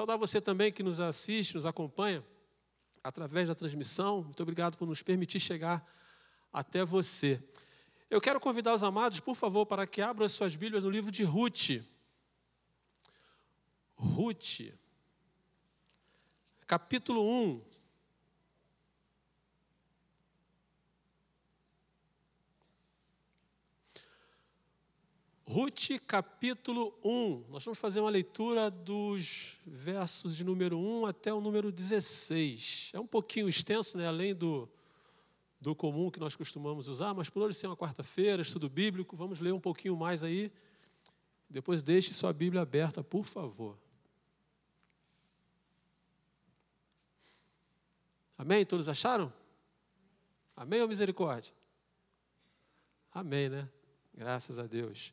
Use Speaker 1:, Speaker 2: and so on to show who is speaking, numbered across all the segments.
Speaker 1: Saudar você também que nos assiste, nos acompanha através da transmissão. Muito obrigado por nos permitir chegar até você. Eu quero convidar os amados, por favor, para que abram as suas Bíblias no livro de Ruth. Ruth, capítulo 1. Ruth, capítulo 1. Nós vamos fazer uma leitura dos versos de número 1 até o número 16. É um pouquinho extenso, né? além do, do comum que nós costumamos usar, mas por hoje ser uma quarta-feira, estudo bíblico, vamos ler um pouquinho mais aí. Depois deixe sua Bíblia aberta, por favor. Amém? Todos acharam? Amém ou misericórdia? Amém, né? Graças a Deus.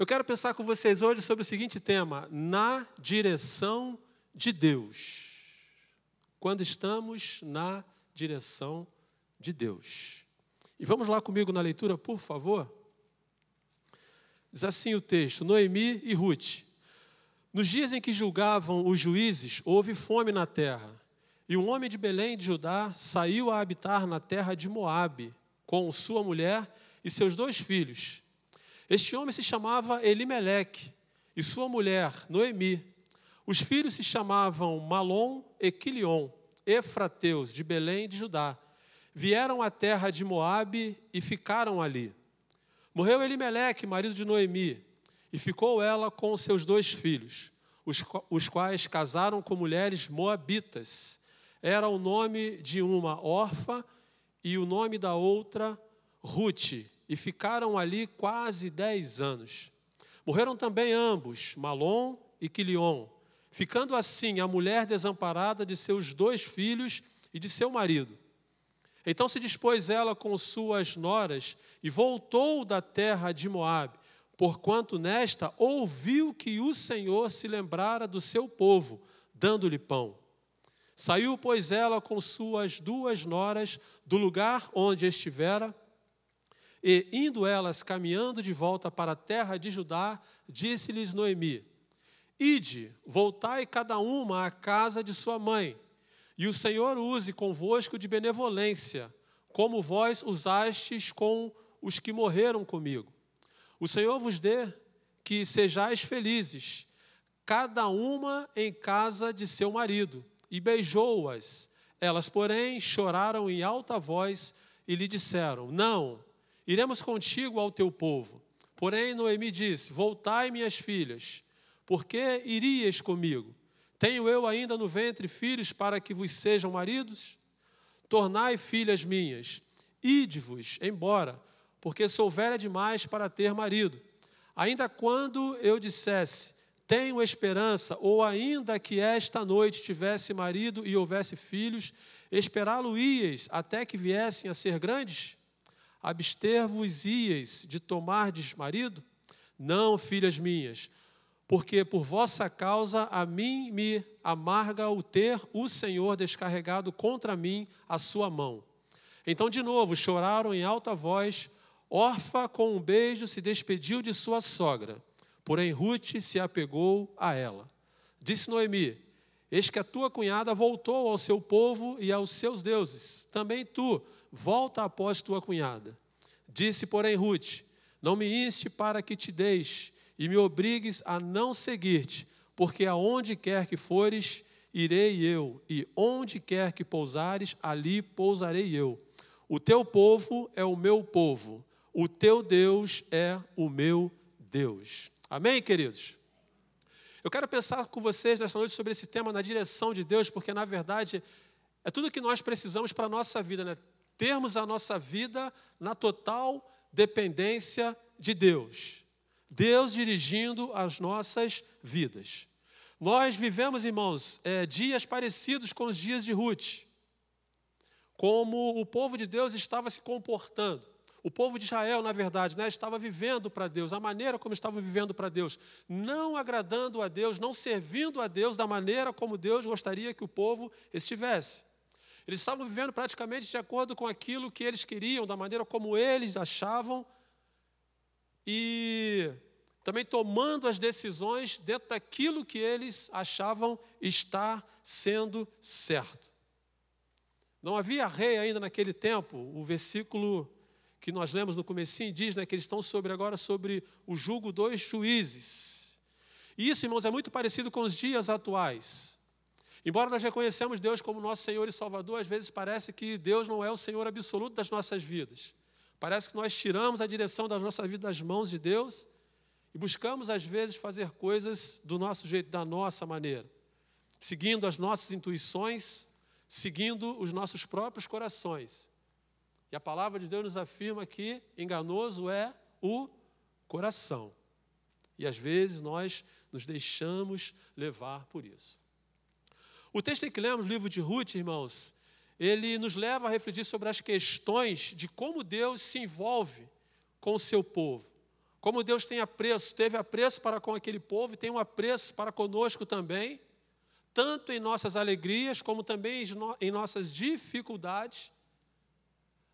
Speaker 1: Eu quero pensar com vocês hoje sobre o seguinte tema: na direção de Deus. Quando estamos na direção de Deus. E vamos lá comigo na leitura, por favor. Diz assim o texto: Noemi e Ruth. Nos dias em que julgavam os juízes, houve fome na terra. E um homem de Belém de Judá saiu a habitar na terra de Moabe, com sua mulher e seus dois filhos. Este homem se chamava Elimeleque e sua mulher, Noemi. Os filhos se chamavam Malom e Quilion, efrateus de Belém de Judá. Vieram à terra de Moabe e ficaram ali. Morreu Elimeleque, marido de Noemi, e ficou ela com seus dois filhos, os, quais casaram com mulheres moabitas. Era o nome de uma órfã e o nome da outra Ruth e ficaram ali quase dez anos. Morreram também ambos, Malom e Quilion, ficando assim a mulher desamparada de seus dois filhos e de seu marido. Então se dispôs ela com suas noras e voltou da terra de Moabe, porquanto nesta ouviu que o Senhor se lembrara do seu povo, dando-lhe pão. Saiu, pois, ela com suas duas noras do lugar onde estivera, e, indo elas caminhando de volta para a terra de Judá, disse-lhes Noemi: Ide, voltai cada uma à casa de sua mãe, e o Senhor use convosco de benevolência, como vós usastes com os que morreram comigo. O Senhor vos dê que sejais felizes, cada uma em casa de seu marido. E beijou-as. Elas, porém, choraram em alta voz e lhe disseram: Não, Iremos contigo ao teu povo. Porém, Noemi disse: Voltai, minhas filhas, porque irias comigo? Tenho eu ainda no ventre filhos para que vos sejam maridos? Tornai filhas minhas, ide-vos embora, porque sou velha demais para ter marido. Ainda quando eu dissesse, tenho esperança, ou ainda que esta noite tivesse marido e houvesse filhos, esperá-lo-ias até que viessem a ser grandes? Abster-vos-ias de tomardes marido? Não, filhas minhas, porque por vossa causa a mim me amarga o ter o Senhor descarregado contra mim a sua mão. Então, de novo, choraram em alta voz. Orfa, com um beijo, se despediu de sua sogra. Porém, Ruth se apegou a ela. Disse Noemi: Eis que a tua cunhada voltou ao seu povo e aos seus deuses. Também tu volta após tua cunhada. Disse, porém, Ruth: Não me inste para que te deixe e me obrigues a não seguir-te, porque aonde quer que fores, irei eu, e onde quer que pousares, ali pousarei eu. O teu povo é o meu povo, o teu Deus é o meu Deus. Amém, queridos? Eu quero pensar com vocês nesta noite sobre esse tema na direção de Deus, porque na verdade é tudo que nós precisamos para a nossa vida, né? Termos a nossa vida na total dependência de Deus. Deus dirigindo as nossas vidas. Nós vivemos, irmãos, é, dias parecidos com os dias de Ruth, como o povo de Deus estava se comportando. O povo de Israel, na verdade, né, estava vivendo para Deus, a maneira como estava vivendo para Deus, não agradando a Deus, não servindo a Deus da maneira como Deus gostaria que o povo estivesse. Eles estavam vivendo praticamente de acordo com aquilo que eles queriam, da maneira como eles achavam. E também tomando as decisões dentro daquilo que eles achavam estar sendo certo. Não havia rei ainda naquele tempo. O versículo que nós lemos no comecinho diz né, que eles estão sobre agora sobre o julgo dos juízes. E isso, irmãos, é muito parecido com os dias atuais. Embora nós reconhecemos Deus como nosso Senhor e Salvador, às vezes parece que Deus não é o Senhor absoluto das nossas vidas. Parece que nós tiramos a direção da nossa vida das mãos de Deus e buscamos, às vezes, fazer coisas do nosso jeito, da nossa maneira, seguindo as nossas intuições, seguindo os nossos próprios corações. E a palavra de Deus nos afirma que enganoso é o coração. E às vezes nós nos deixamos levar por isso. O texto que lemos, o livro de Ruth, irmãos, ele nos leva a refletir sobre as questões de como Deus se envolve com o seu povo. Como Deus tem apreço, teve apreço para com aquele povo e tem um apreço para conosco também, tanto em nossas alegrias como também em nossas dificuldades,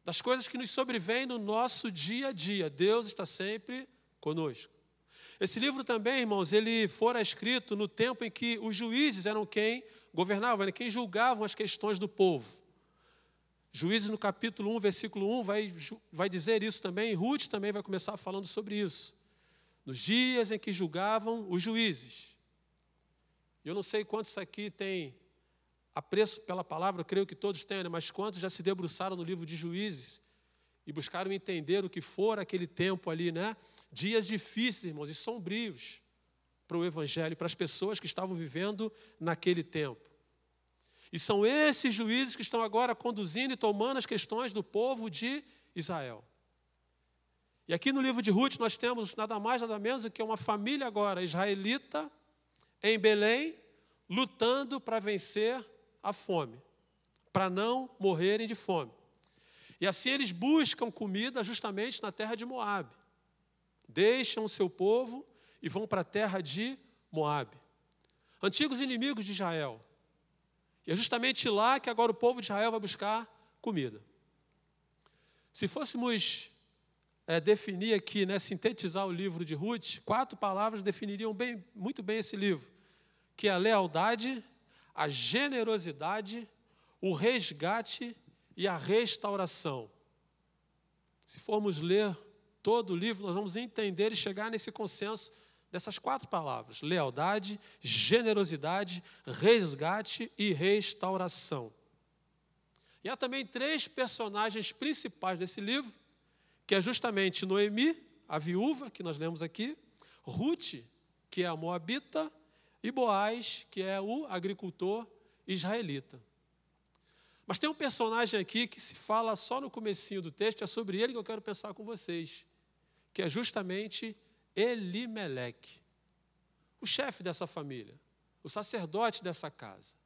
Speaker 1: das coisas que nos sobrevêm no nosso dia a dia. Deus está sempre conosco. Esse livro também, irmãos, ele fora escrito no tempo em que os juízes eram quem governavam, quem julgavam as questões do povo. Juízes no capítulo 1, versículo 1 vai, vai dizer isso também, Ruth também vai começar falando sobre isso. Nos dias em que julgavam os juízes. Eu não sei quantos aqui têm apreço pela palavra, creio que todos têm, né? mas quantos já se debruçaram no livro de juízes e buscaram entender o que for aquele tempo ali, né? Dias difíceis, irmãos, e sombrios para o Evangelho, para as pessoas que estavam vivendo naquele tempo. E são esses juízes que estão agora conduzindo e tomando as questões do povo de Israel. E aqui no livro de Ruth nós temos nada mais, nada menos do que uma família agora israelita em Belém, lutando para vencer a fome, para não morrerem de fome. E assim eles buscam comida justamente na terra de Moabe. Deixam o seu povo e vão para a terra de Moabe. Antigos inimigos de Israel. E é justamente lá que agora o povo de Israel vai buscar comida. Se fôssemos é, definir aqui, né, sintetizar o livro de Ruth, quatro palavras definiriam bem, muito bem esse livro, que é a lealdade, a generosidade, o resgate e a restauração. Se formos ler todo o livro, nós vamos entender e chegar nesse consenso dessas quatro palavras: lealdade, generosidade, resgate e restauração. E há também três personagens principais desse livro, que é justamente Noemi, a viúva, que nós lemos aqui, Ruth, que é a moabita, e Boaz, que é o agricultor israelita. Mas tem um personagem aqui que se fala só no comecinho do texto, é sobre ele que eu quero pensar com vocês, que é justamente Elimeleque, o chefe dessa família, o sacerdote dessa casa.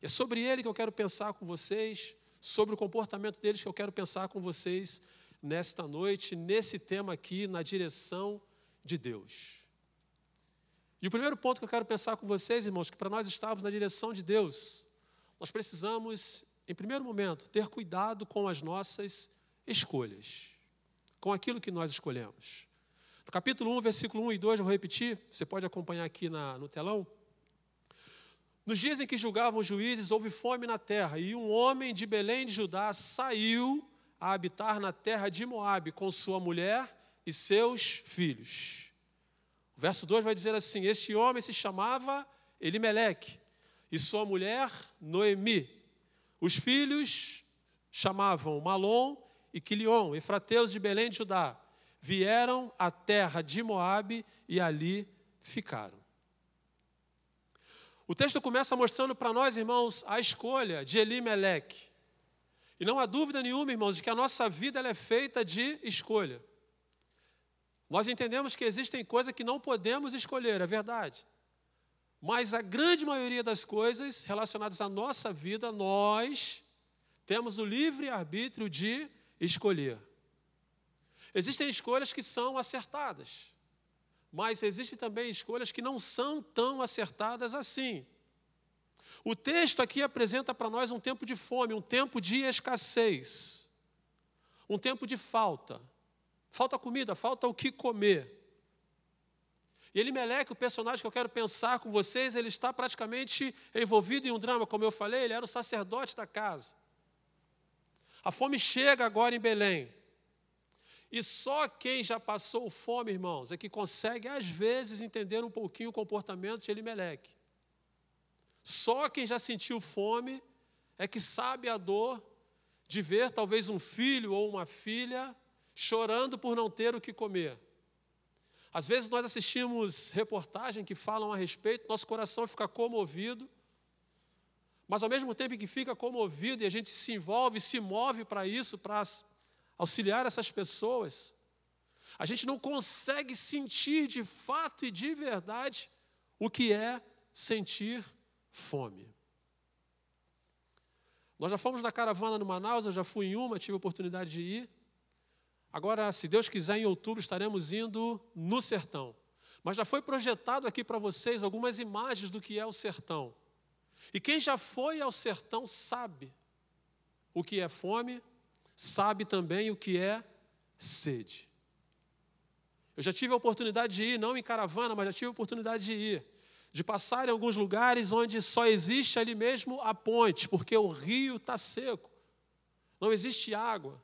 Speaker 1: E é sobre ele que eu quero pensar com vocês, sobre o comportamento deles que eu quero pensar com vocês nesta noite, nesse tema aqui, na direção de Deus. E o primeiro ponto que eu quero pensar com vocês, irmãos, que para nós estarmos na direção de Deus, nós precisamos, em primeiro momento, ter cuidado com as nossas escolhas, com aquilo que nós escolhemos. No capítulo 1, versículo 1 e 2, eu vou repetir, você pode acompanhar aqui na, no telão. Nos dias em que julgavam os juízes, houve fome na terra, e um homem de Belém de Judá saiu a habitar na terra de Moabe com sua mulher e seus filhos. O verso 2 vai dizer assim: Este homem se chamava Elimeleque, e sua mulher Noemi. Os filhos chamavam Malom e Quilion, efrateus de Belém de Judá vieram à terra de Moabe e ali ficaram. O texto começa mostrando para nós, irmãos, a escolha de Elimeleque. E não há dúvida nenhuma, irmãos, de que a nossa vida é feita de escolha. Nós entendemos que existem coisas que não podemos escolher, é verdade. Mas a grande maioria das coisas relacionadas à nossa vida, nós temos o livre arbítrio de escolher. Existem escolhas que são acertadas, mas existem também escolhas que não são tão acertadas assim. O texto aqui apresenta para nós um tempo de fome, um tempo de escassez, um tempo de falta. Falta comida, falta o que comer. E Elimeleque, o personagem que eu quero pensar com vocês, ele está praticamente envolvido em um drama, como eu falei, ele era o sacerdote da casa. A fome chega agora em Belém. E só quem já passou fome, irmãos, é que consegue, às vezes, entender um pouquinho o comportamento de Elimeleque. Só quem já sentiu fome é que sabe a dor de ver talvez um filho ou uma filha chorando por não ter o que comer. Às vezes nós assistimos reportagens que falam a respeito, nosso coração fica comovido, mas ao mesmo tempo que fica comovido e a gente se envolve, se move para isso, para auxiliar essas pessoas, a gente não consegue sentir de fato e de verdade o que é sentir fome. Nós já fomos na caravana no Manaus, eu já fui em uma, tive a oportunidade de ir. Agora, se Deus quiser, em outubro estaremos indo no sertão. Mas já foi projetado aqui para vocês algumas imagens do que é o sertão. E quem já foi ao sertão sabe o que é fome, sabe também o que é sede. Eu já tive a oportunidade de ir, não em caravana, mas já tive a oportunidade de ir, de passar em alguns lugares onde só existe ali mesmo a ponte, porque o rio está seco, não existe água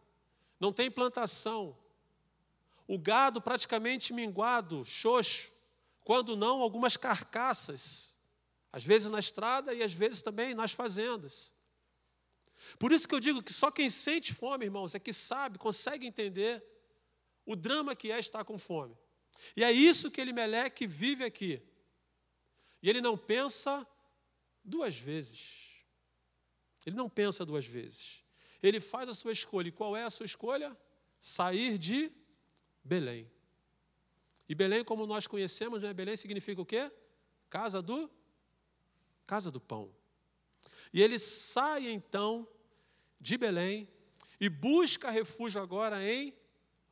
Speaker 1: não tem plantação. O gado praticamente minguado, xoxo, quando não, algumas carcaças, às vezes na estrada e às vezes também nas fazendas. Por isso que eu digo que só quem sente fome, irmãos, é que sabe, consegue entender o drama que é estar com fome. E é isso que Elimeleque vive aqui. E ele não pensa duas vezes. Ele não pensa duas vezes ele faz a sua escolha. E qual é a sua escolha? Sair de Belém. E Belém, como nós conhecemos, né? Belém significa o quê? Casa do casa do pão. E ele sai então de Belém e busca refúgio agora em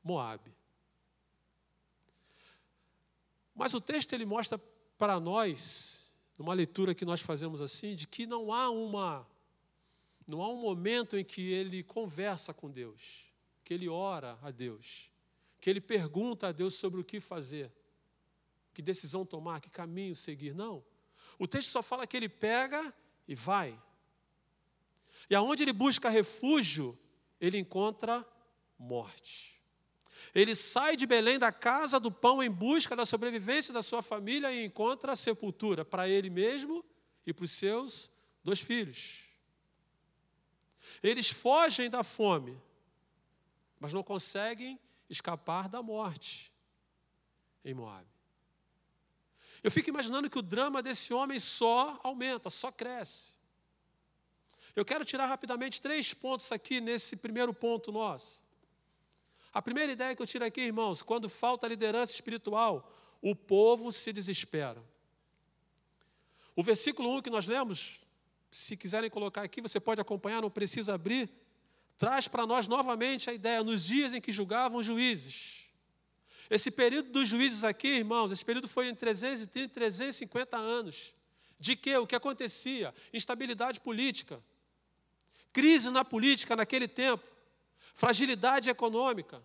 Speaker 1: Moabe. Mas o texto ele mostra para nós, numa leitura que nós fazemos assim, de que não há uma não há um momento em que ele conversa com Deus, que ele ora a Deus, que ele pergunta a Deus sobre o que fazer, que decisão tomar, que caminho seguir. Não. O texto só fala que ele pega e vai. E aonde ele busca refúgio, ele encontra morte. Ele sai de Belém da casa do pão em busca da sobrevivência da sua família e encontra a sepultura para ele mesmo e para os seus dois filhos. Eles fogem da fome, mas não conseguem escapar da morte em Moab. Eu fico imaginando que o drama desse homem só aumenta, só cresce. Eu quero tirar rapidamente três pontos aqui nesse primeiro ponto nosso. A primeira ideia que eu tiro aqui, irmãos, quando falta liderança espiritual, o povo se desespera. O versículo 1 que nós lemos se quiserem colocar aqui, você pode acompanhar, não precisa abrir. Traz para nós novamente a ideia, nos dias em que julgavam juízes. Esse período dos juízes aqui, irmãos, esse período foi entre 330 e 350 anos. De que? O que acontecia? Instabilidade política, crise na política naquele tempo, fragilidade econômica,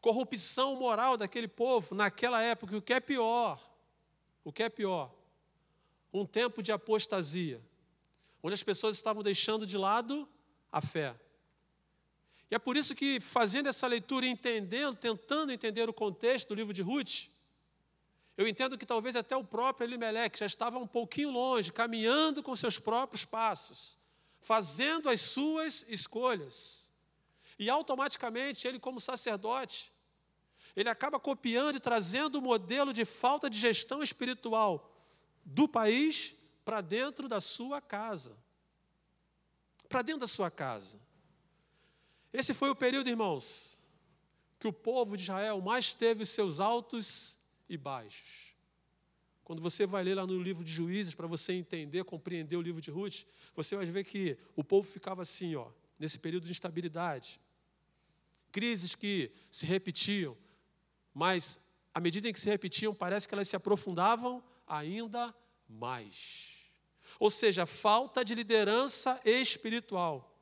Speaker 1: corrupção moral daquele povo naquela época. E o que é pior? O que é pior? Um tempo de apostasia onde as pessoas estavam deixando de lado a fé. E é por isso que, fazendo essa leitura e entendendo, tentando entender o contexto do livro de Ruth, eu entendo que talvez até o próprio Elimelech já estava um pouquinho longe, caminhando com seus próprios passos, fazendo as suas escolhas. E automaticamente, ele, como sacerdote, ele acaba copiando e trazendo o modelo de falta de gestão espiritual do país para dentro da sua casa. Para dentro da sua casa. Esse foi o período, irmãos, que o povo de Israel mais teve os seus altos e baixos. Quando você vai ler lá no livro de Juízes, para você entender, compreender o livro de Ruth, você vai ver que o povo ficava assim, ó, nesse período de instabilidade. Crises que se repetiam, mas à medida em que se repetiam, parece que elas se aprofundavam ainda mais ou seja, falta de liderança espiritual.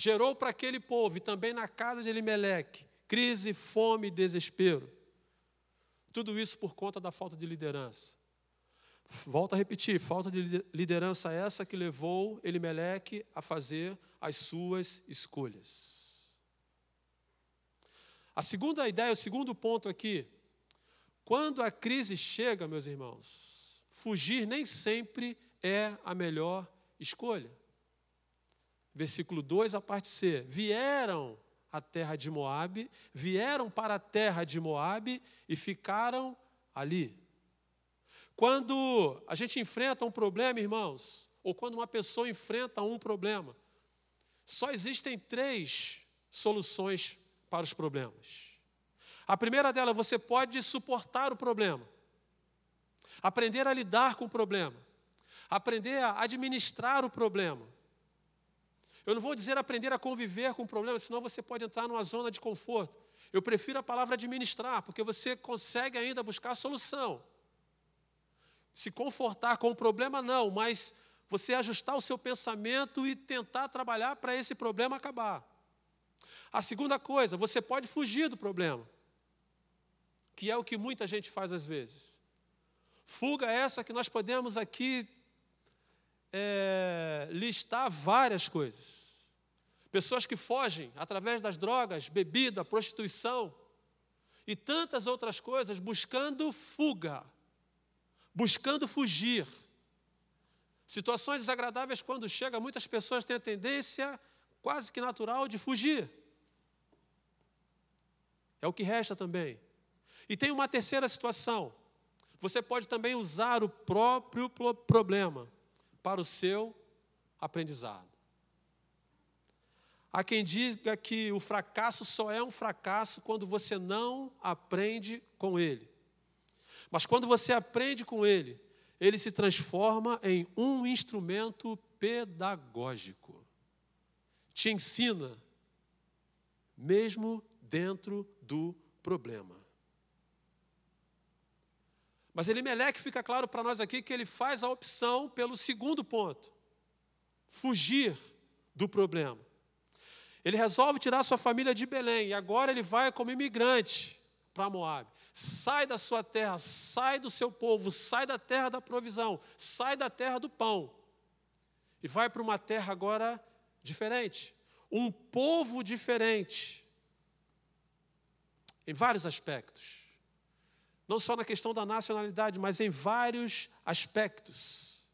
Speaker 1: Gerou para aquele povo e também na casa de Elimeleque crise, fome e desespero. Tudo isso por conta da falta de liderança. Volto a repetir, falta de liderança essa que levou Elimeleque a fazer as suas escolhas. A segunda ideia, o segundo ponto aqui, quando a crise chega, meus irmãos, fugir nem sempre é a melhor escolha. Versículo 2, a parte C. Vieram à terra de Moabe, vieram para a terra de Moabe e ficaram ali. Quando a gente enfrenta um problema, irmãos, ou quando uma pessoa enfrenta um problema, só existem três soluções para os problemas. A primeira delas, você pode suportar o problema, aprender a lidar com o problema, aprender a administrar o problema. Eu não vou dizer aprender a conviver com o problema, senão você pode entrar numa zona de conforto. Eu prefiro a palavra administrar, porque você consegue ainda buscar a solução. Se confortar com o problema, não, mas você ajustar o seu pensamento e tentar trabalhar para esse problema acabar. A segunda coisa, você pode fugir do problema, que é o que muita gente faz às vezes. Fuga essa que nós podemos aqui é, listar várias coisas. Pessoas que fogem através das drogas, bebida, prostituição e tantas outras coisas, buscando fuga buscando fugir. Situações desagradáveis, quando chega, muitas pessoas têm a tendência quase que natural de fugir. É o que resta também. E tem uma terceira situação. Você pode também usar o próprio problema para o seu aprendizado. Há quem diga que o fracasso só é um fracasso quando você não aprende com ele. Mas quando você aprende com ele, ele se transforma em um instrumento pedagógico. Te ensina, mesmo dentro do problema. Mas Elimeleque fica claro para nós aqui que ele faz a opção pelo segundo ponto: fugir do problema. Ele resolve tirar sua família de Belém e agora ele vai como imigrante para Moab. Sai da sua terra, sai do seu povo, sai da terra da provisão, sai da terra do pão. E vai para uma terra agora diferente, um povo diferente. Em vários aspectos. Não só na questão da nacionalidade, mas em vários aspectos.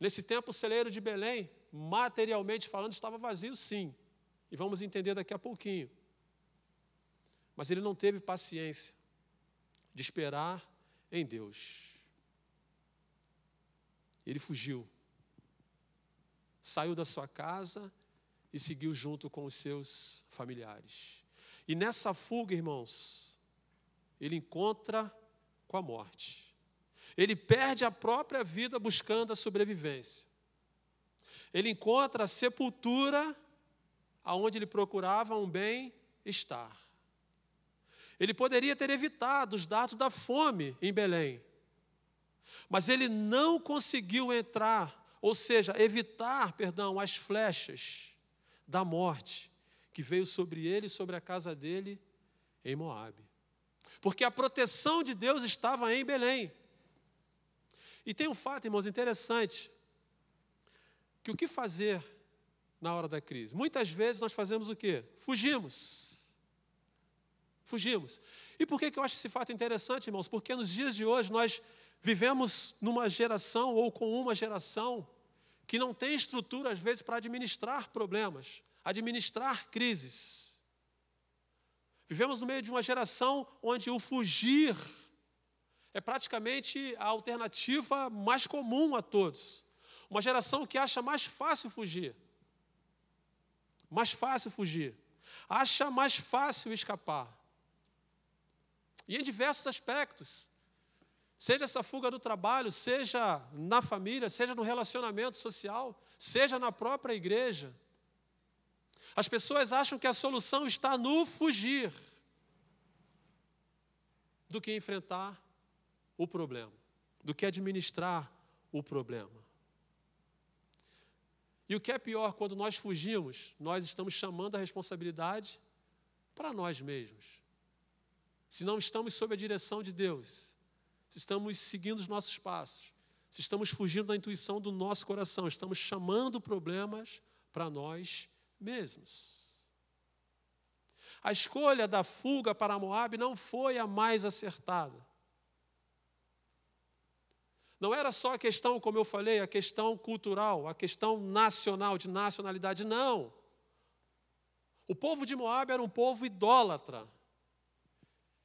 Speaker 1: Nesse tempo, o celeiro de Belém, materialmente falando, estava vazio, sim. E vamos entender daqui a pouquinho. Mas ele não teve paciência de esperar em Deus. Ele fugiu. Saiu da sua casa e seguiu junto com os seus familiares. E nessa fuga, irmãos, ele encontra com a morte. Ele perde a própria vida buscando a sobrevivência. Ele encontra a sepultura aonde ele procurava um bem-estar. Ele poderia ter evitado os dados da fome em Belém. Mas ele não conseguiu entrar, ou seja, evitar, perdão, as flechas da morte que veio sobre ele e sobre a casa dele em Moabe. Porque a proteção de Deus estava em Belém. E tem um fato, irmãos, interessante, que o que fazer na hora da crise? Muitas vezes nós fazemos o quê? Fugimos fugimos. E por que, que eu acho esse fato interessante, irmãos? Porque nos dias de hoje nós vivemos numa geração ou com uma geração que não tem estrutura, às vezes, para administrar problemas, administrar crises. Vivemos no meio de uma geração onde o fugir é praticamente a alternativa mais comum a todos. Uma geração que acha mais fácil fugir. Mais fácil fugir. Acha mais fácil escapar. E em diversos aspectos. Seja essa fuga do trabalho, seja na família, seja no relacionamento social, seja na própria igreja. As pessoas acham que a solução está no fugir do que enfrentar o problema, do que administrar o problema. E o que é pior, quando nós fugimos, nós estamos chamando a responsabilidade para nós mesmos. se não estamos sob a direção de Deus, se estamos seguindo os nossos passos, se estamos fugindo da intuição do nosso coração, estamos chamando problemas para nós mesmos. A escolha da fuga para Moab não foi a mais acertada. Não era só a questão, como eu falei, a questão cultural, a questão nacional, de nacionalidade, não. O povo de Moab era um povo idólatra.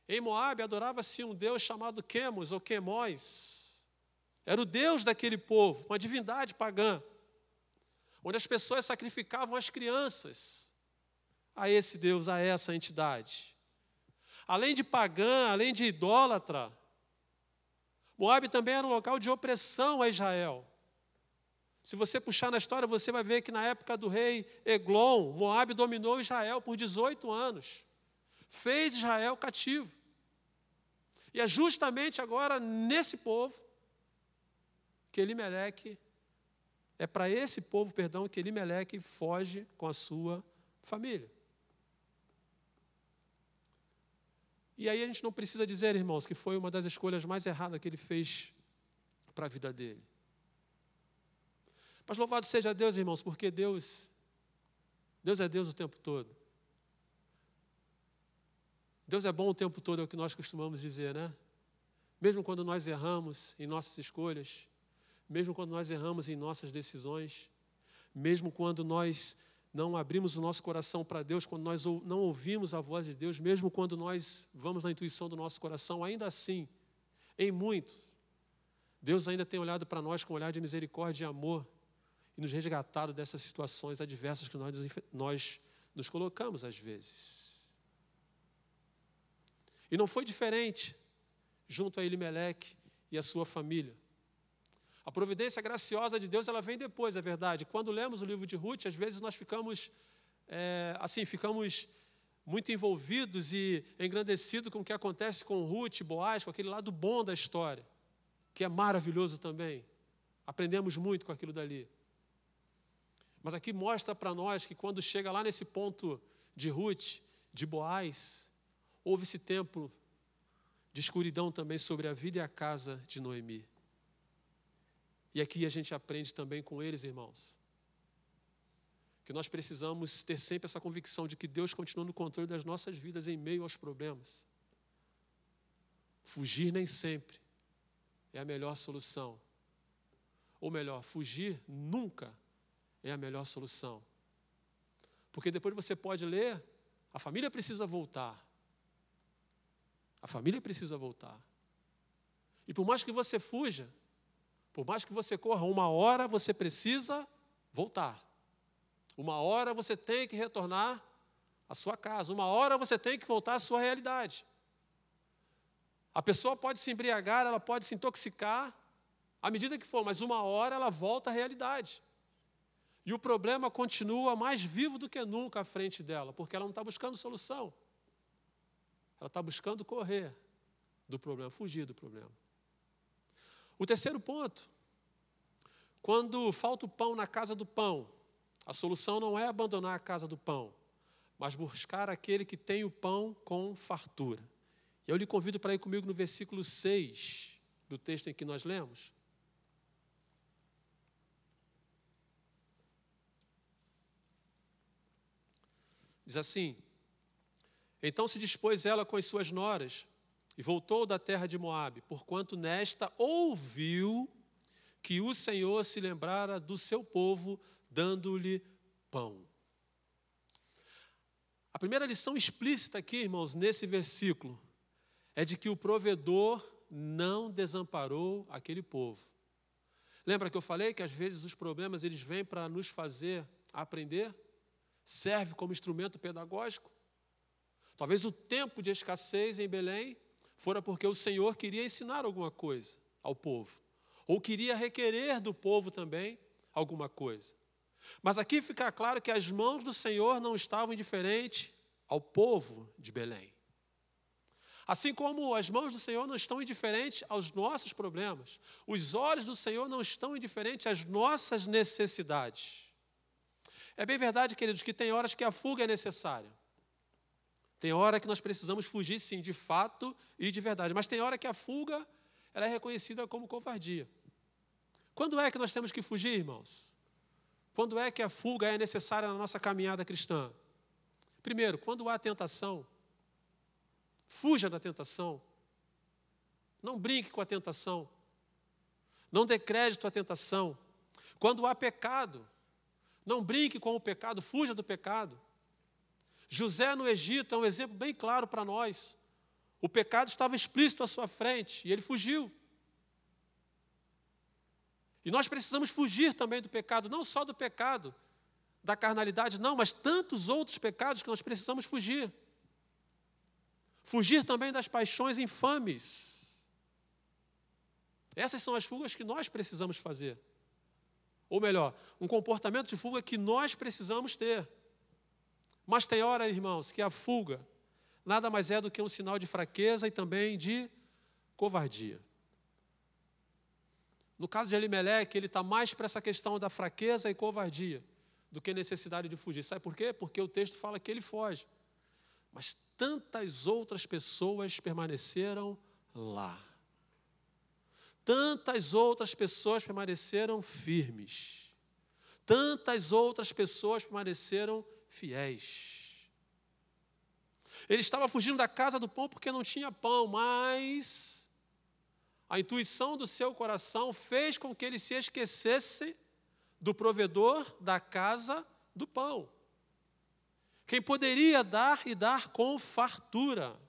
Speaker 1: Em Moab adorava-se um deus chamado Quemos ou Quemóis. Era o deus daquele povo, uma divindade pagã, onde as pessoas sacrificavam as crianças a esse deus, a essa entidade. Além de pagã, além de idólatra, Moab também era um local de opressão a Israel. Se você puxar na história, você vai ver que na época do rei Eglon, Moab dominou Israel por 18 anos. Fez Israel cativo. E é justamente agora nesse povo que Elimeleque, é para esse povo, perdão, que Elimeleque foge com a sua família. E aí a gente não precisa dizer, irmãos, que foi uma das escolhas mais erradas que ele fez para a vida dele. Mas louvado seja Deus, irmãos, porque Deus, Deus é Deus o tempo todo. Deus é bom o tempo todo, é o que nós costumamos dizer, né? Mesmo quando nós erramos em nossas escolhas, mesmo quando nós erramos em nossas decisões, mesmo quando nós não abrimos o nosso coração para Deus, quando nós não ouvimos a voz de Deus, mesmo quando nós vamos na intuição do nosso coração, ainda assim, em muitos, Deus ainda tem olhado para nós com um olhar de misericórdia e amor e nos resgatado dessas situações adversas que nós, nós nos colocamos às vezes. E não foi diferente junto a Elimeleque e a sua família. A providência graciosa de Deus, ela vem depois, é verdade. Quando lemos o livro de Ruth, às vezes nós ficamos, é, assim, ficamos muito envolvidos e engrandecidos com o que acontece com Ruth, Boaz, com aquele lado bom da história, que é maravilhoso também. Aprendemos muito com aquilo dali. Mas aqui mostra para nós que quando chega lá nesse ponto de Ruth, de Boaz, houve esse tempo de escuridão também sobre a vida e a casa de Noemi. E aqui a gente aprende também com eles, irmãos, que nós precisamos ter sempre essa convicção de que Deus continua no controle das nossas vidas em meio aos problemas. Fugir nem sempre é a melhor solução. Ou melhor, fugir nunca é a melhor solução. Porque depois você pode ler, a família precisa voltar. A família precisa voltar. E por mais que você fuja, por mais que você corra uma hora, você precisa voltar. Uma hora você tem que retornar à sua casa. Uma hora você tem que voltar à sua realidade. A pessoa pode se embriagar, ela pode se intoxicar, à medida que for, mas uma hora ela volta à realidade. E o problema continua mais vivo do que nunca à frente dela, porque ela não está buscando solução. Ela está buscando correr do problema, fugir do problema. O terceiro ponto, quando falta o pão na casa do pão, a solução não é abandonar a casa do pão, mas buscar aquele que tem o pão com fartura. E eu lhe convido para ir comigo no versículo 6 do texto em que nós lemos. Diz assim: Então se dispôs ela com as suas noras e voltou da terra de Moabe, porquanto nesta ouviu que o Senhor se lembrara do seu povo, dando-lhe pão. A primeira lição explícita aqui, irmãos, nesse versículo, é de que o provedor não desamparou aquele povo. Lembra que eu falei que às vezes os problemas eles vêm para nos fazer aprender? Serve como instrumento pedagógico? Talvez o tempo de escassez em Belém fora porque o Senhor queria ensinar alguma coisa ao povo, ou queria requerer do povo também alguma coisa. Mas aqui fica claro que as mãos do Senhor não estavam indiferentes ao povo de Belém. Assim como as mãos do Senhor não estão indiferentes aos nossos problemas, os olhos do Senhor não estão indiferentes às nossas necessidades. É bem verdade, queridos, que tem horas que a fuga é necessária. Tem hora que nós precisamos fugir, sim, de fato e de verdade. Mas tem hora que a fuga ela é reconhecida como covardia. Quando é que nós temos que fugir, irmãos? Quando é que a fuga é necessária na nossa caminhada cristã? Primeiro, quando há tentação, fuja da tentação. Não brinque com a tentação. Não dê crédito à tentação. Quando há pecado, não brinque com o pecado, fuja do pecado. José no Egito é um exemplo bem claro para nós. O pecado estava explícito à sua frente e ele fugiu. E nós precisamos fugir também do pecado, não só do pecado da carnalidade, não, mas tantos outros pecados que nós precisamos fugir. Fugir também das paixões infames. Essas são as fugas que nós precisamos fazer. Ou melhor, um comportamento de fuga que nós precisamos ter. Mas tem hora, irmãos, que a fuga nada mais é do que um sinal de fraqueza e também de covardia. No caso de Elimelec, ele está mais para essa questão da fraqueza e covardia do que necessidade de fugir. Sabe por quê? Porque o texto fala que ele foge. Mas tantas outras pessoas permaneceram lá. Tantas outras pessoas permaneceram firmes. Tantas outras pessoas permaneceram fiéis. Ele estava fugindo da casa do pão porque não tinha pão, mas a intuição do seu coração fez com que ele se esquecesse do provedor da casa do pão. Quem poderia dar e dar com fartura.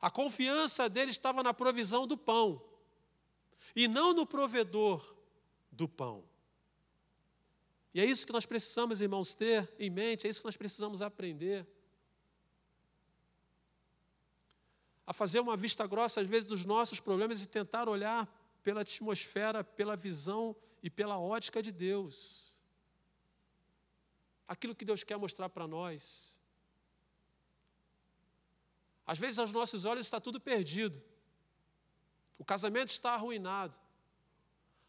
Speaker 1: A confiança dele estava na provisão do pão e não no provedor do pão. E é isso que nós precisamos, irmãos, ter em mente, é isso que nós precisamos aprender. A fazer uma vista grossa, às vezes, dos nossos problemas e tentar olhar pela atmosfera, pela visão e pela ótica de Deus. Aquilo que Deus quer mostrar para nós. Às vezes, aos nossos olhos está tudo perdido. O casamento está arruinado.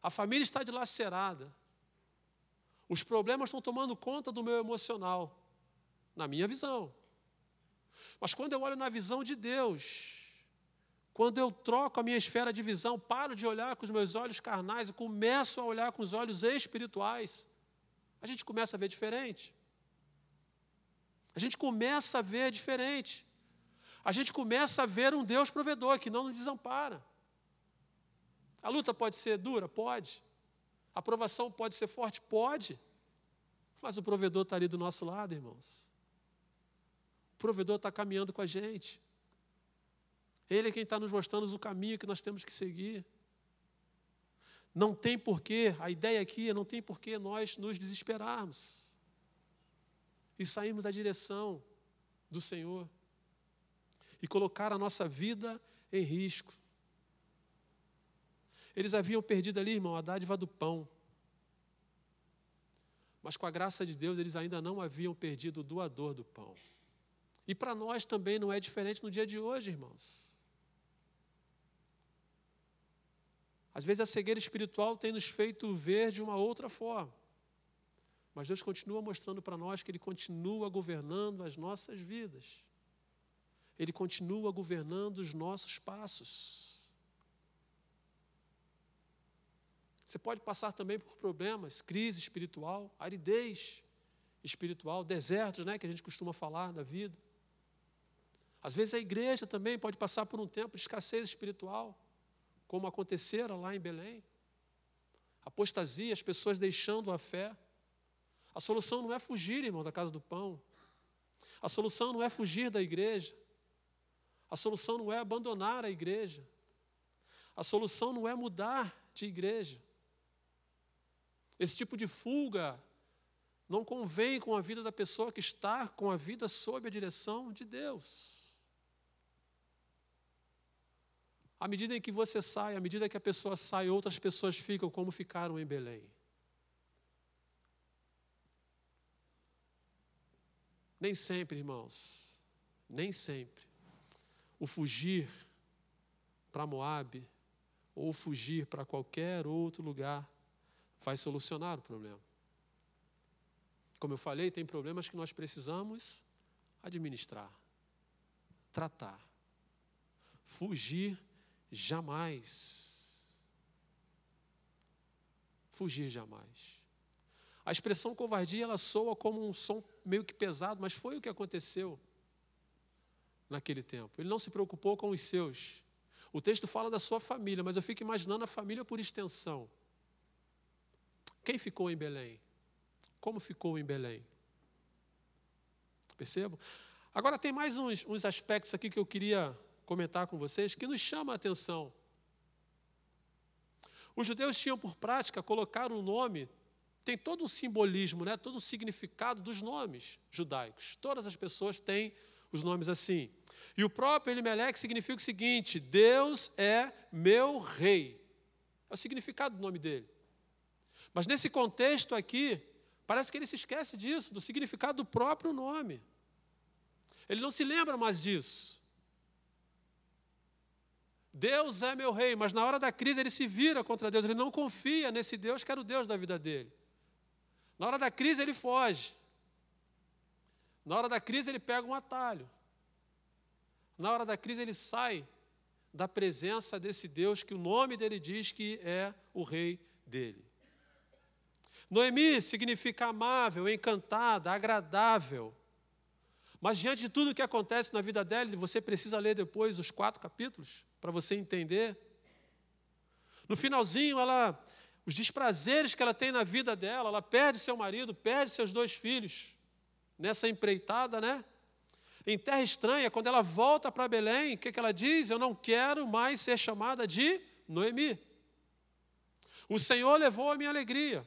Speaker 1: A família está dilacerada. Os problemas estão tomando conta do meu emocional, na minha visão. Mas quando eu olho na visão de Deus, quando eu troco a minha esfera de visão, paro de olhar com os meus olhos carnais e começo a olhar com os olhos espirituais, a gente começa a ver diferente. A gente começa a ver diferente. A gente começa a ver um Deus provedor que não nos desampara. A luta pode ser dura? Pode. A aprovação pode ser forte? Pode. Mas o provedor está ali do nosso lado, irmãos. O provedor está caminhando com a gente. Ele é quem está nos mostrando o caminho que nós temos que seguir. Não tem porquê, a ideia aqui é não tem porquê nós nos desesperarmos e sairmos da direção do Senhor e colocar a nossa vida em risco. Eles haviam perdido ali, irmão, a dádiva do pão. Mas com a graça de Deus, eles ainda não haviam perdido o doador do pão. E para nós também não é diferente no dia de hoje, irmãos. Às vezes a cegueira espiritual tem nos feito ver de uma outra forma. Mas Deus continua mostrando para nós que Ele continua governando as nossas vidas. Ele continua governando os nossos passos. Você pode passar também por problemas, crise espiritual, aridez espiritual, desertos, né, que a gente costuma falar da vida. Às vezes a igreja também pode passar por um tempo de escassez espiritual, como acontecera lá em Belém. Apostasia, as pessoas deixando a fé. A solução não é fugir, irmão, da casa do pão. A solução não é fugir da igreja. A solução não é abandonar a igreja. A solução não é mudar de igreja. Esse tipo de fuga não convém com a vida da pessoa que está com a vida sob a direção de Deus. À medida em que você sai, à medida que a pessoa sai, outras pessoas ficam como ficaram em Belém. Nem sempre, irmãos, nem sempre. O fugir para Moabe ou fugir para qualquer outro lugar vai solucionar o problema. Como eu falei, tem problemas que nós precisamos administrar, tratar. Fugir jamais. Fugir jamais. A expressão covardia ela soa como um som meio que pesado, mas foi o que aconteceu naquele tempo. Ele não se preocupou com os seus. O texto fala da sua família, mas eu fico imaginando a família por extensão. Quem ficou em Belém? Como ficou em Belém? Percebo? Agora tem mais uns, uns aspectos aqui que eu queria comentar com vocês que nos chama a atenção. Os judeus tinham por prática colocar o nome tem todo um simbolismo, né? todo um significado dos nomes judaicos. Todas as pessoas têm os nomes assim. E o próprio Elimeleque significa o seguinte: Deus é meu rei. É o significado do nome dele. Mas nesse contexto aqui, parece que ele se esquece disso, do significado do próprio nome. Ele não se lembra mais disso. Deus é meu rei, mas na hora da crise ele se vira contra Deus, ele não confia nesse Deus que era o Deus da vida dele. Na hora da crise, ele foge. Na hora da crise, ele pega um atalho. Na hora da crise, ele sai da presença desse Deus que o nome dele diz que é o rei dele. Noemi significa amável, encantada, agradável. Mas diante de tudo o que acontece na vida dela, você precisa ler depois os quatro capítulos para você entender. No finalzinho, ela os desprazeres que ela tem na vida dela, ela perde seu marido, perde seus dois filhos nessa empreitada, né? Em terra estranha, quando ela volta para Belém, o que, que ela diz? Eu não quero mais ser chamada de Noemi. O Senhor levou a minha alegria.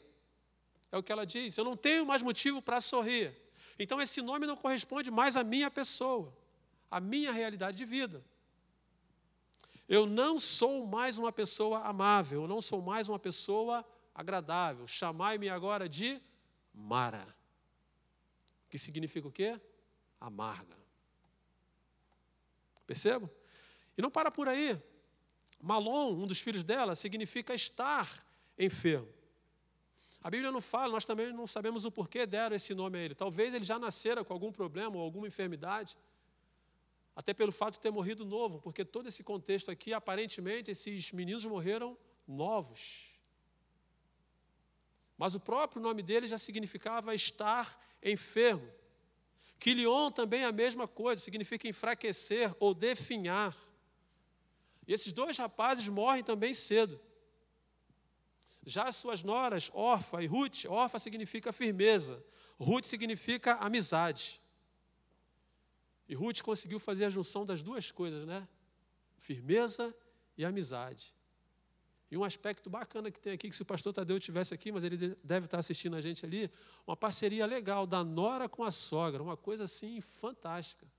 Speaker 1: É o que ela diz. Eu não tenho mais motivo para sorrir. Então esse nome não corresponde mais à minha pessoa, à minha realidade de vida. Eu não sou mais uma pessoa amável, eu não sou mais uma pessoa agradável. Chamai-me agora de Mara. Que significa o quê? Amarga. Percebo? E não para por aí. Malom, um dos filhos dela, significa estar enfermo. A Bíblia não fala, nós também não sabemos o porquê deram esse nome a ele. Talvez ele já nascera com algum problema ou alguma enfermidade. Até pelo fato de ter morrido novo, porque todo esse contexto aqui, aparentemente, esses meninos morreram novos. Mas o próprio nome dele já significava estar enfermo. Quilion também é a mesma coisa, significa enfraquecer ou definhar. E esses dois rapazes morrem também cedo. Já as suas noras, Orfa e Ruth, Orfa significa firmeza, Ruth significa amizade. E Ruth conseguiu fazer a junção das duas coisas, né? Firmeza e amizade. E um aspecto bacana que tem aqui, que se o pastor Tadeu tivesse aqui, mas ele deve estar assistindo a gente ali, uma parceria legal da nora com a sogra, uma coisa assim fantástica.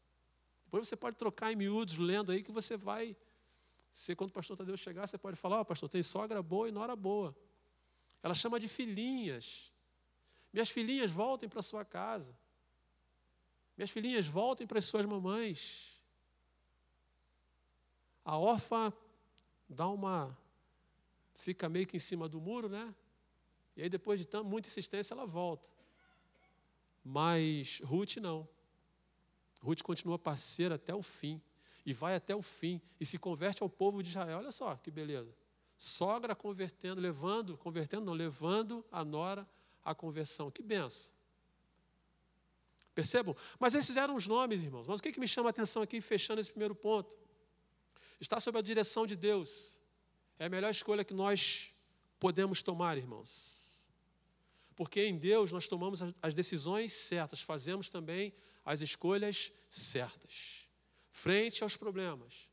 Speaker 1: Depois você pode trocar em miúdos lendo aí que você vai ser quando o pastor Tadeu chegar, você pode falar, ó, oh, pastor, tem sogra boa e nora boa. Ela chama de filhinhas. Minhas filhinhas voltem para sua casa. Minhas filhinhas, voltem para as suas mamães. A órfã dá uma. fica meio que em cima do muro, né? E aí, depois de muita insistência, ela volta. Mas Ruth não. Ruth continua parceira até o fim. E vai até o fim. E se converte ao povo de Israel. Olha só que beleza. Sogra convertendo, levando, convertendo, não, levando a nora à conversão. Que benção. Percebam? Mas esses eram os nomes, irmãos. Mas o que, que me chama a atenção aqui, fechando esse primeiro ponto? Está sob a direção de Deus. É a melhor escolha que nós podemos tomar, irmãos. Porque em Deus nós tomamos as decisões certas, fazemos também as escolhas certas. Frente aos problemas,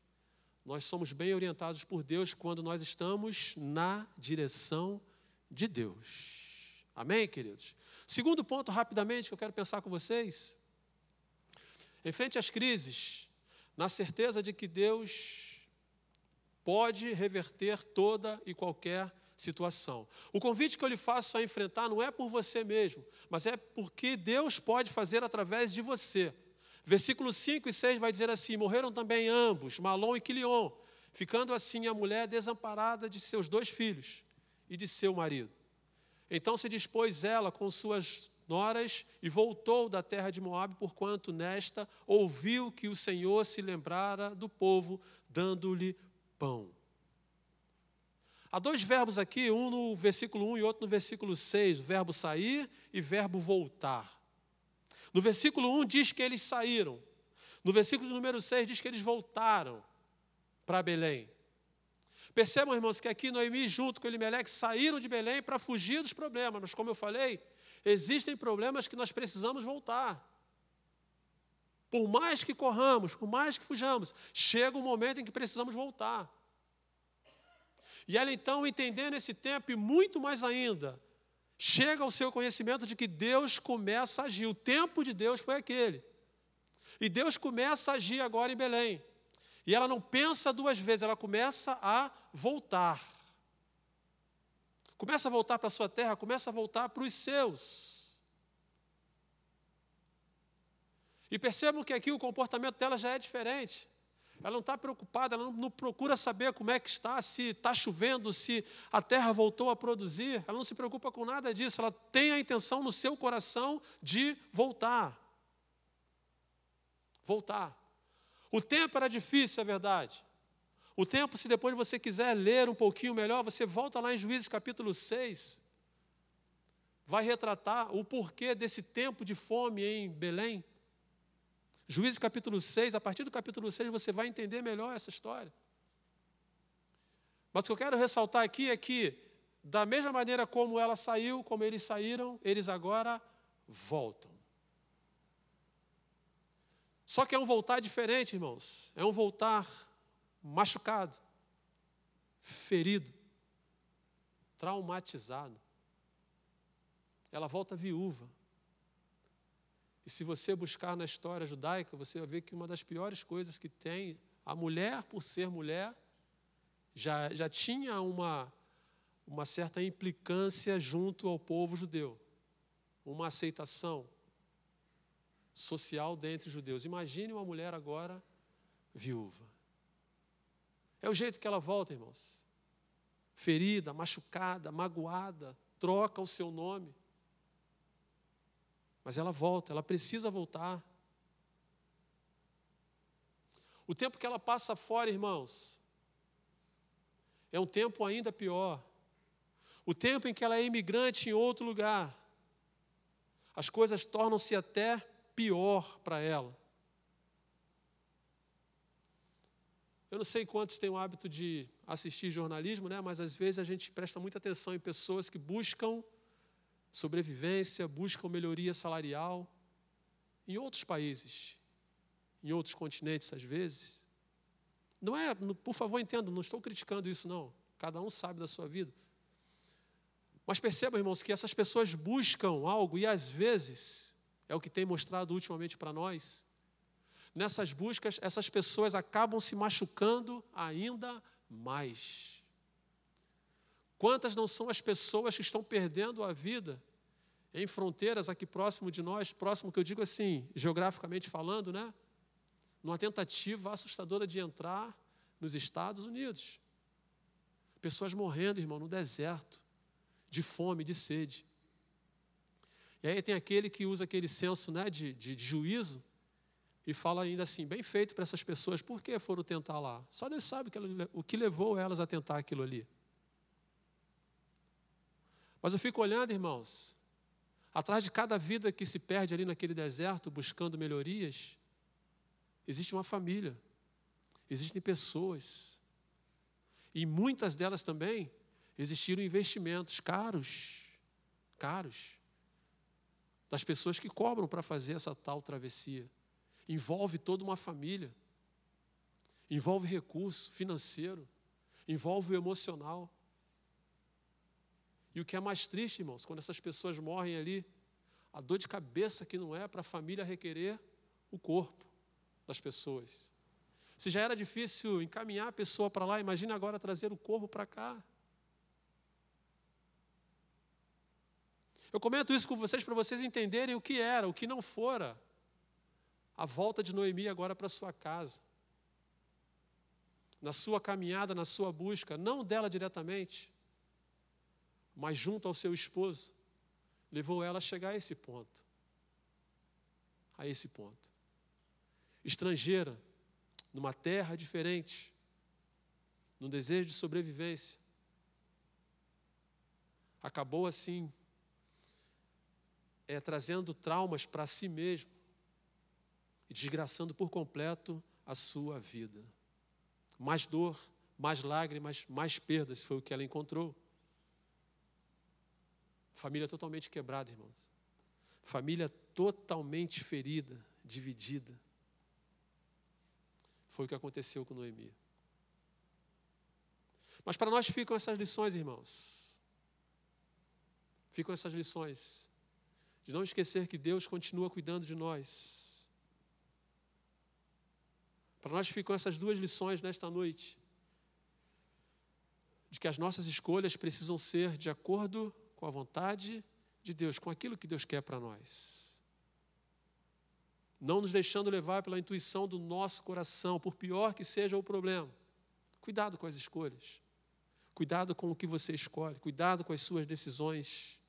Speaker 1: nós somos bem orientados por Deus quando nós estamos na direção de Deus. Amém, queridos? Segundo ponto, rapidamente, que eu quero pensar com vocês. Em frente às crises, na certeza de que Deus pode reverter toda e qualquer situação. O convite que eu lhe faço a enfrentar não é por você mesmo, mas é porque Deus pode fazer através de você. Versículos 5 e 6 vai dizer assim: Morreram também ambos, Malom e Quilion, ficando assim a mulher desamparada de seus dois filhos e de seu marido. Então se dispôs ela com suas noras e voltou da terra de Moabe, porquanto nesta ouviu que o Senhor se lembrara do povo, dando-lhe pão. Há dois verbos aqui, um no versículo 1 e outro no versículo 6, o verbo sair e verbo voltar. No versículo 1 diz que eles saíram. No versículo número 6 diz que eles voltaram para Belém. Percebam, irmãos, que aqui Noemi, junto com Elimeleque, saíram de Belém para fugir dos problemas. Mas, como eu falei, existem problemas que nós precisamos voltar. Por mais que corramos, por mais que fujamos, chega um momento em que precisamos voltar. E ela então, entendendo esse tempo e muito mais ainda, chega ao seu conhecimento de que Deus começa a agir. O tempo de Deus foi aquele. E Deus começa a agir agora em Belém. E ela não pensa duas vezes, ela começa a voltar. Começa a voltar para a sua terra, começa a voltar para os seus. E percebam que aqui o comportamento dela já é diferente. Ela não está preocupada, ela não, procura saber como é que está, se está chovendo, se a terra voltou a produzir. Ela não se preocupa com nada disso. Ela tem a intenção no seu coração de voltar. Voltar. O tempo era difícil, é verdade. O tempo, se depois você quiser ler um pouquinho melhor, você volta lá em Juízes capítulo 6. Vai retratar o porquê desse tempo de fome em Belém. Juízes capítulo 6, a partir do capítulo 6 você vai entender melhor essa história. Mas o que eu quero ressaltar aqui é que, da mesma maneira como ela saiu, como eles saíram, eles agora voltam. Só que é um voltar diferente, irmãos. É um voltar machucado, ferido, traumatizado. Ela volta viúva. E se você buscar na história judaica, você vai ver que uma das piores coisas que tem, a mulher, por ser mulher, já, já tinha uma, uma certa implicância junto ao povo judeu, uma aceitação social dentre judeus. Imagine uma mulher agora viúva. É o jeito que ela volta, irmãos. Ferida, machucada, magoada, troca o seu nome. Mas ela volta, ela precisa voltar. O tempo que ela passa fora, irmãos, é um tempo ainda pior. O tempo em que ela é imigrante em outro lugar, as coisas tornam-se até pior para ela. Eu não sei quantos têm o hábito de assistir jornalismo, né? mas às vezes a gente presta muita atenção em pessoas que buscam sobrevivência, buscam melhoria salarial. Em outros países, em outros continentes, às vezes. Não é, por favor, entenda, não estou criticando isso, não. Cada um sabe da sua vida. Mas percebam, irmãos, que essas pessoas buscam algo e às vezes, é o que tem mostrado ultimamente para nós, nessas buscas, essas pessoas acabam se machucando ainda mais. Quantas não são as pessoas que estão perdendo a vida em fronteiras aqui próximo de nós, próximo que eu digo assim, geograficamente falando, né? Numa tentativa assustadora de entrar nos Estados Unidos. Pessoas morrendo, irmão, no deserto, de fome, de sede. E aí tem aquele que usa aquele senso né, de, de, de juízo e fala ainda assim, bem feito para essas pessoas, por que foram tentar lá? Só Deus sabe o que levou elas a tentar aquilo ali. Mas eu fico olhando, irmãos, atrás de cada vida que se perde ali naquele deserto buscando melhorias, existe uma família, existem pessoas. E muitas delas também existiram investimentos caros, caros, das pessoas que cobram para fazer essa tal travessia. Envolve toda uma família, envolve recurso financeiro, envolve o emocional. E o que é mais triste, irmãos, quando essas pessoas morrem ali, a dor de cabeça que não é para a família requerer o corpo das pessoas. Se já era difícil encaminhar a pessoa para lá, imagine agora trazer o corpo para cá. Eu comento isso com vocês para vocês entenderem o que era, o que não fora a volta de Noemi agora para sua casa. Na sua caminhada, na sua busca, não dela diretamente, mas junto ao seu esposo, levou ela a chegar a esse ponto. A esse ponto. Estrangeira, numa terra diferente, num desejo de sobrevivência. Acabou assim, é, trazendo traumas para si mesmo e desgraçando por completo a sua vida. Mais dor, mais lágrimas, mais perdas foi o que ela encontrou. Família totalmente quebrada, irmãos. Família totalmente ferida, dividida. Foi o que aconteceu com Noemi. Mas para nós ficam essas lições, irmãos. Ficam essas lições de não esquecer que Deus continua cuidando de nós. Para nós ficam essas duas lições nesta noite. De que as nossas escolhas precisam ser de acordo com a vontade de Deus, com aquilo que Deus quer para nós. Não nos deixando levar pela intuição do nosso coração, por pior que seja o problema. Cuidado com as escolhas. Cuidado com o que você escolhe. Cuidado com as suas decisões.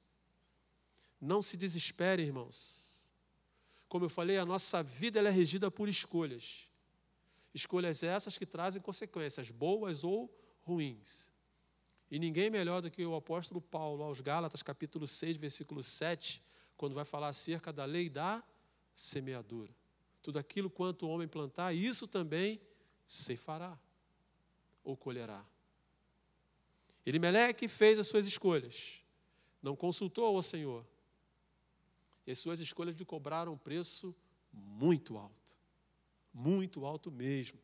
Speaker 1: Não se desespere, irmãos. Como eu falei, a nossa vida é regida por escolhas. Escolhas essas que trazem consequências, boas ou ruins. E ninguém melhor do que o apóstolo Paulo, aos Gálatas, capítulo 6, versículo 7, quando vai falar acerca da lei da semeadura. Tudo aquilo quanto o homem plantar, isso também ceifará ou colherá. Elimeleque fez as suas escolhas, não consultou ao Senhor. E as suas escolhas lhe cobraram um preço muito alto, muito alto mesmo.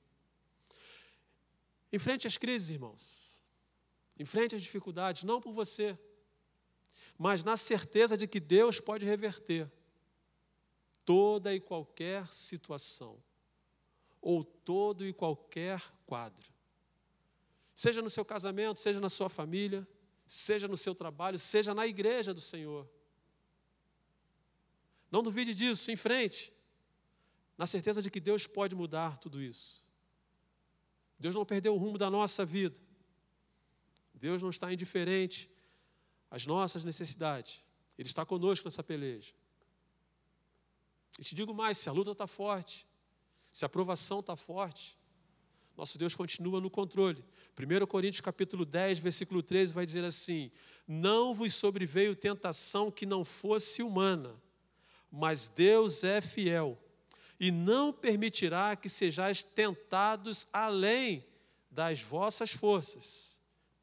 Speaker 1: Em frente às crises, irmãos, Enfrente as dificuldades, não por você, mas na certeza de que Deus pode reverter toda e qualquer situação, ou todo e qualquer quadro. Seja no seu casamento, seja na sua família, seja no seu trabalho, seja na igreja do Senhor. Não duvide disso, em frente, na certeza de que Deus pode mudar tudo isso. Deus não perdeu o rumo da nossa vida. Deus não está indiferente às nossas necessidades. Ele está conosco nessa peleja. E te digo mais: se a luta está forte, se a provação está forte, nosso Deus continua no controle. 1 Coríntios capítulo 10, versículo 13 vai dizer assim: Não vos sobreveio tentação que não fosse humana, mas Deus é fiel e não permitirá que sejais tentados além das vossas forças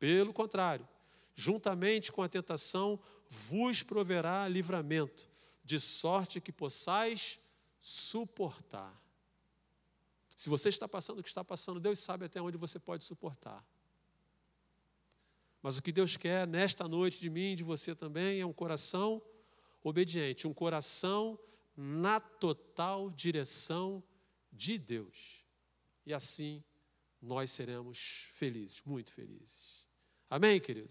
Speaker 1: pelo contrário, juntamente com a tentação, vos proverá livramento, de sorte que possais suportar. Se você está passando o que está passando, Deus sabe até onde você pode suportar. Mas o que Deus quer nesta noite de mim e de você também é um coração obediente, um coração na total direção de Deus. E assim nós seremos felizes, muito felizes. Amém, queridos?